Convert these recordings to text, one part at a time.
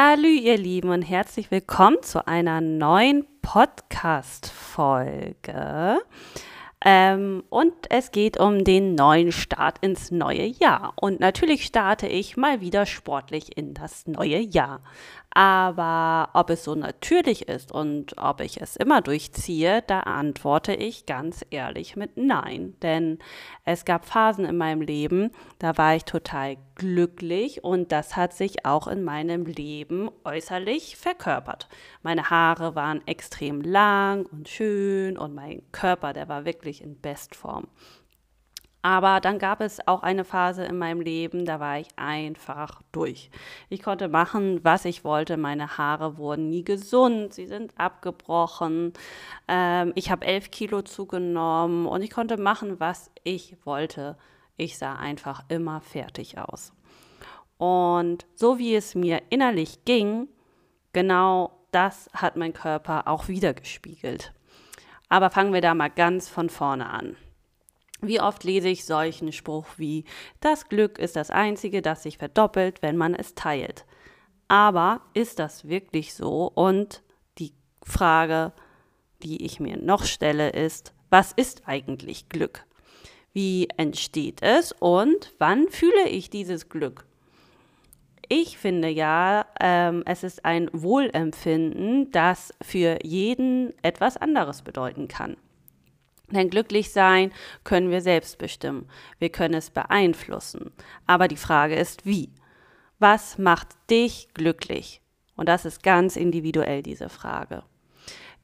Salü, ihr Lieben, und herzlich willkommen zu einer neuen Podcast-Folge. Ähm, und es geht um den neuen Start ins neue Jahr. Und natürlich starte ich mal wieder sportlich in das neue Jahr. Aber ob es so natürlich ist und ob ich es immer durchziehe, da antworte ich ganz ehrlich mit Nein. Denn es gab Phasen in meinem Leben, da war ich total glücklich und das hat sich auch in meinem Leben äußerlich verkörpert. Meine Haare waren extrem lang und schön und mein Körper, der war wirklich in Bestform. Aber dann gab es auch eine Phase in meinem Leben, da war ich einfach durch. Ich konnte machen, was ich wollte. Meine Haare wurden nie gesund, sie sind abgebrochen. Ähm, ich habe elf Kilo zugenommen und ich konnte machen, was ich wollte. Ich sah einfach immer fertig aus. Und so wie es mir innerlich ging, genau das hat mein Körper auch wiedergespiegelt. Aber fangen wir da mal ganz von vorne an. Wie oft lese ich solchen Spruch wie, das Glück ist das Einzige, das sich verdoppelt, wenn man es teilt. Aber ist das wirklich so? Und die Frage, die ich mir noch stelle, ist, was ist eigentlich Glück? Wie entsteht es und wann fühle ich dieses Glück? Ich finde ja, ähm, es ist ein Wohlempfinden, das für jeden etwas anderes bedeuten kann. Denn glücklich sein können wir selbst bestimmen. Wir können es beeinflussen. Aber die Frage ist, wie? Was macht dich glücklich? Und das ist ganz individuell diese Frage.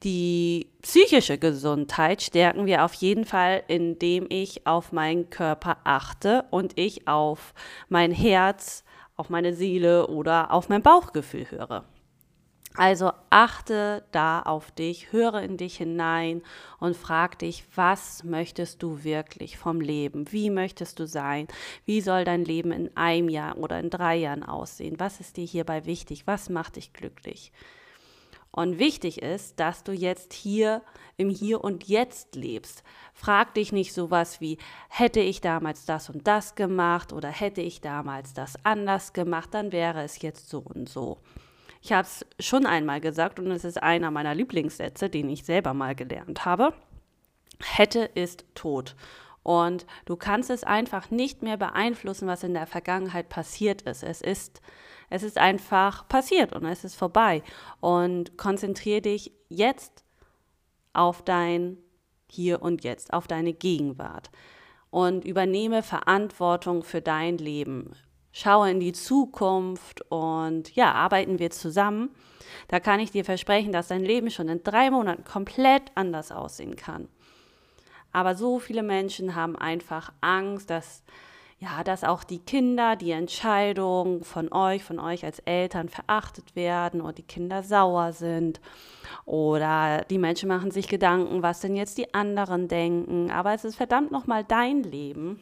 Die psychische Gesundheit stärken wir auf jeden Fall, indem ich auf meinen Körper achte und ich auf mein Herz, auf meine Seele oder auf mein Bauchgefühl höre. Also achte da auf dich, höre in dich hinein und frag dich, was möchtest du wirklich vom Leben? Wie möchtest du sein? Wie soll dein Leben in einem Jahr oder in drei Jahren aussehen? Was ist dir hierbei wichtig? Was macht dich glücklich? Und wichtig ist, dass du jetzt hier im Hier und Jetzt lebst. Frag dich nicht sowas wie, hätte ich damals das und das gemacht oder hätte ich damals das anders gemacht, dann wäre es jetzt so und so. Ich habe es schon einmal gesagt und es ist einer meiner Lieblingssätze, den ich selber mal gelernt habe. Hätte ist tot. Und du kannst es einfach nicht mehr beeinflussen, was in der Vergangenheit passiert ist. Es ist, es ist einfach passiert und es ist vorbei. Und konzentriere dich jetzt auf dein Hier und Jetzt, auf deine Gegenwart. Und übernehme Verantwortung für dein Leben schaue in die Zukunft und ja, arbeiten wir zusammen. Da kann ich dir versprechen, dass dein Leben schon in drei Monaten komplett anders aussehen kann. Aber so viele Menschen haben einfach Angst, dass ja, dass auch die Kinder, die Entscheidungen von euch, von euch als Eltern verachtet werden oder die Kinder sauer sind oder die Menschen machen sich Gedanken, was denn jetzt die anderen denken. Aber es ist verdammt nochmal dein Leben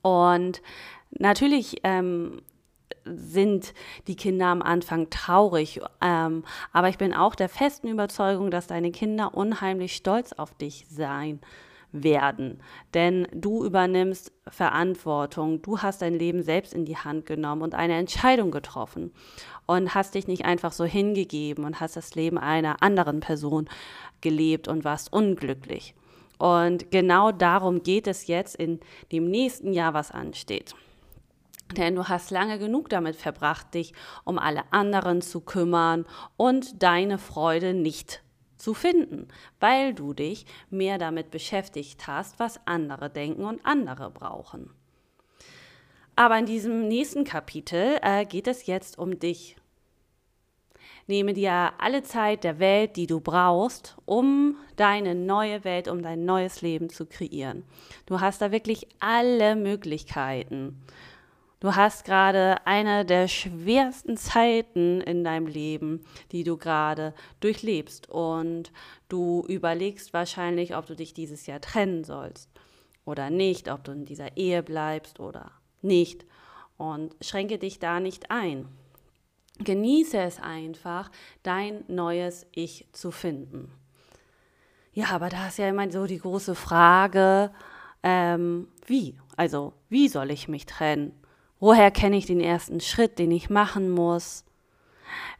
und Natürlich ähm, sind die Kinder am Anfang traurig, ähm, aber ich bin auch der festen Überzeugung, dass deine Kinder unheimlich stolz auf dich sein werden, denn du übernimmst Verantwortung, du hast dein Leben selbst in die Hand genommen und eine Entscheidung getroffen und hast dich nicht einfach so hingegeben und hast das Leben einer anderen Person gelebt und warst unglücklich. Und genau darum geht es jetzt in dem nächsten Jahr, was ansteht. Denn du hast lange genug damit verbracht, dich um alle anderen zu kümmern und deine Freude nicht zu finden, weil du dich mehr damit beschäftigt hast, was andere denken und andere brauchen. Aber in diesem nächsten Kapitel äh, geht es jetzt um dich. Nehme dir alle Zeit der Welt, die du brauchst, um deine neue Welt, um dein neues Leben zu kreieren. Du hast da wirklich alle Möglichkeiten. Du hast gerade eine der schwersten Zeiten in deinem Leben, die du gerade durchlebst. Und du überlegst wahrscheinlich, ob du dich dieses Jahr trennen sollst oder nicht, ob du in dieser Ehe bleibst oder nicht. Und schränke dich da nicht ein. Genieße es einfach, dein neues Ich zu finden. Ja, aber da ist ja immer so die große Frage, ähm, wie? Also, wie soll ich mich trennen? Woher kenne ich den ersten Schritt, den ich machen muss?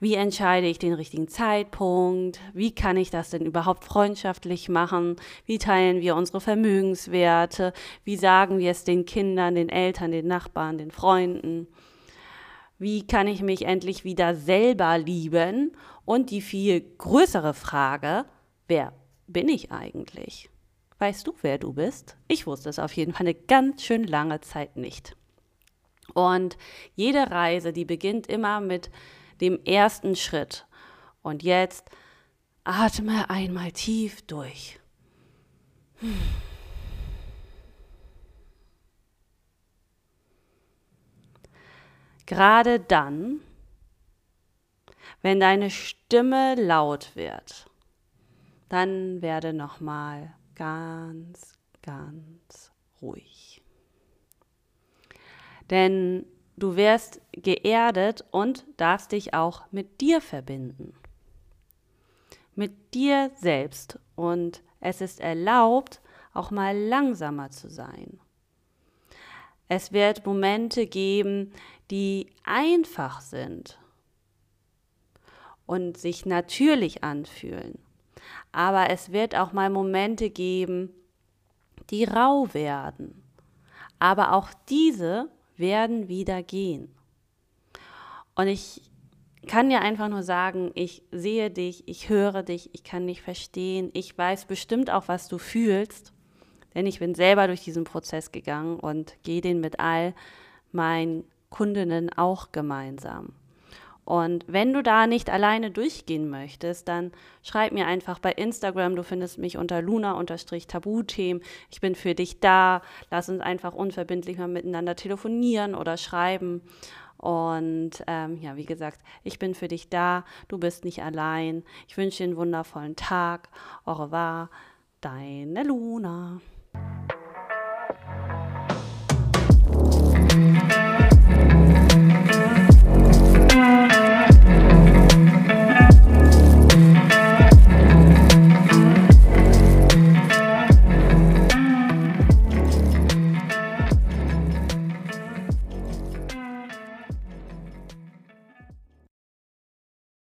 Wie entscheide ich den richtigen Zeitpunkt? Wie kann ich das denn überhaupt freundschaftlich machen? Wie teilen wir unsere Vermögenswerte? Wie sagen wir es den Kindern, den Eltern, den Nachbarn, den Freunden? Wie kann ich mich endlich wieder selber lieben? Und die viel größere Frage, wer bin ich eigentlich? Weißt du, wer du bist? Ich wusste es auf jeden Fall eine ganz schön lange Zeit nicht. Und jede Reise, die beginnt immer mit dem ersten Schritt. Und jetzt atme einmal tief durch. Gerade dann, wenn deine Stimme laut wird, dann werde nochmal ganz, ganz ruhig. Denn du wirst geerdet und darfst dich auch mit dir verbinden. Mit dir selbst. Und es ist erlaubt, auch mal langsamer zu sein. Es wird Momente geben, die einfach sind und sich natürlich anfühlen. Aber es wird auch mal Momente geben, die rau werden. Aber auch diese werden wieder gehen. Und ich kann dir einfach nur sagen, ich sehe dich, ich höre dich, ich kann dich verstehen, ich weiß bestimmt auch, was du fühlst, denn ich bin selber durch diesen Prozess gegangen und gehe den mit all meinen Kundinnen auch gemeinsam. Und wenn du da nicht alleine durchgehen möchtest, dann schreib mir einfach bei Instagram. Du findest mich unter luna-tabuthemen. Ich bin für dich da. Lass uns einfach unverbindlich mal miteinander telefonieren oder schreiben. Und ähm, ja, wie gesagt, ich bin für dich da. Du bist nicht allein. Ich wünsche dir einen wundervollen Tag. Au revoir, deine Luna.